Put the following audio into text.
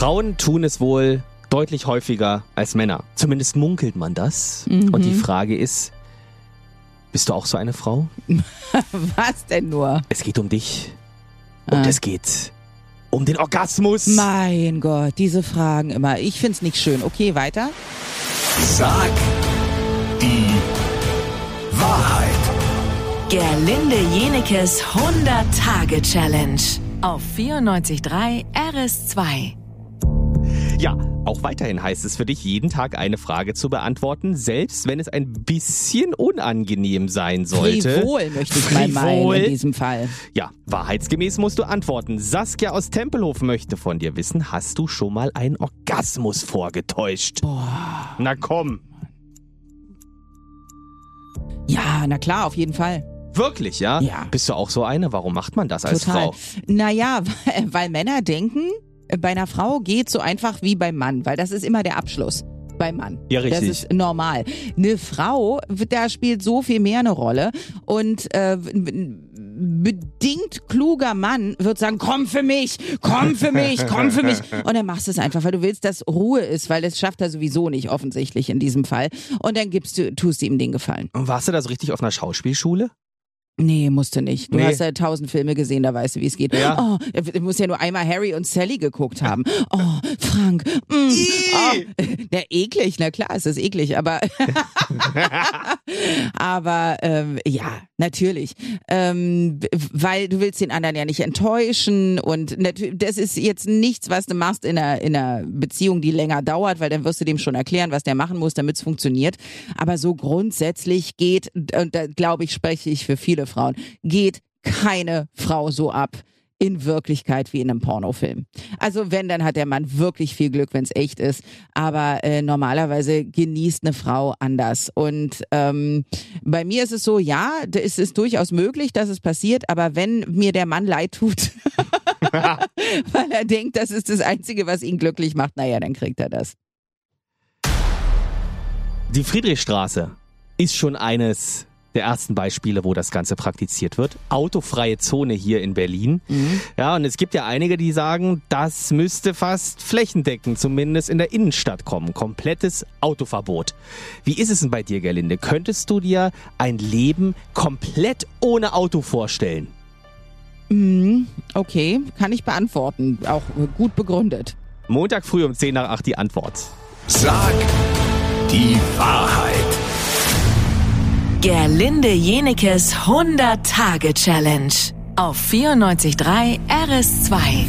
Frauen tun es wohl deutlich häufiger als Männer. Zumindest munkelt man das. Und die Frage ist, bist du auch so eine Frau? Was denn nur? Es geht um dich. Und Ah. es geht um den Orgasmus. Mein Gott, diese Fragen immer. Ich find's nicht schön. Okay, weiter. Sag die Wahrheit. Gerlinde Jenekes 100-Tage-Challenge auf 94.3 RS2. Ja, auch weiterhin heißt es für dich, jeden Tag eine Frage zu beantworten, selbst wenn es ein bisschen unangenehm sein sollte. Frivol möchte ich mal meinen Frivol. in diesem Fall. Ja, wahrheitsgemäß musst du antworten. Saskia aus Tempelhof möchte von dir wissen, hast du schon mal einen Orgasmus vorgetäuscht? Boah. Na komm. Ja, na klar, auf jeden Fall. Wirklich, ja? Ja. Bist du auch so eine? Warum macht man das als Total. Frau? Naja, weil, weil Männer denken, bei einer Frau geht so einfach wie beim Mann, weil das ist immer der Abschluss. Beim Mann. Ja, richtig. Das ist normal. Eine Frau, da spielt so viel mehr eine Rolle. Und äh, ein bedingt kluger Mann wird sagen, komm für mich, komm für mich, komm für mich. Und dann machst du es einfach, weil du willst, dass Ruhe ist, weil das schafft er sowieso nicht offensichtlich in diesem Fall. Und dann gibst du, tust du ihm den Gefallen. Und warst du da so richtig auf einer Schauspielschule? Nee, musste nicht. Du Nee. hast ja tausend Filme gesehen, da weißt du, wie es geht. Ja. Oh, du musst ja nur einmal Harry und Sally geguckt haben. Oh, Frank. Mm, oh. Na, eklig, na klar, es ist eklig, aber aber ähm, ja, natürlich. Ähm, weil du willst den anderen ja nicht enttäuschen und das ist jetzt nichts, was du machst in einer, in einer Beziehung, die länger dauert, weil dann wirst du dem schon erklären, was der machen muss, damit es funktioniert. Aber so grundsätzlich geht, und da glaube ich, spreche ich für viele Frauen, geht keine Frau so ab in Wirklichkeit wie in einem Pornofilm. Also wenn, dann hat der Mann wirklich viel Glück, wenn es echt ist. Aber äh, normalerweise genießt eine Frau anders. Und ähm, bei mir ist es so, ja, da ist es durchaus möglich, dass es passiert, aber wenn mir der Mann leid tut, weil er denkt, das ist das Einzige, was ihn glücklich macht, naja, dann kriegt er das. Die Friedrichstraße ist schon eines der ersten Beispiele, wo das Ganze praktiziert wird. Autofreie Zone hier in Berlin. Ja, und es gibt ja einige, die sagen, das müsste fast flächendeckend zumindest in der Innenstadt kommen. Komplettes Autoverbot. Wie ist es denn bei dir, Gerlinde? Könntest du dir ein Leben komplett ohne Auto vorstellen? Mhm, okay, kann ich beantworten. Auch gut begründet. Montag früh um 10 nach 8 die Antwort. Sag die Wahrheit. Gerlinde Jenekes 100-Tage-Challenge auf 94.3 RS2.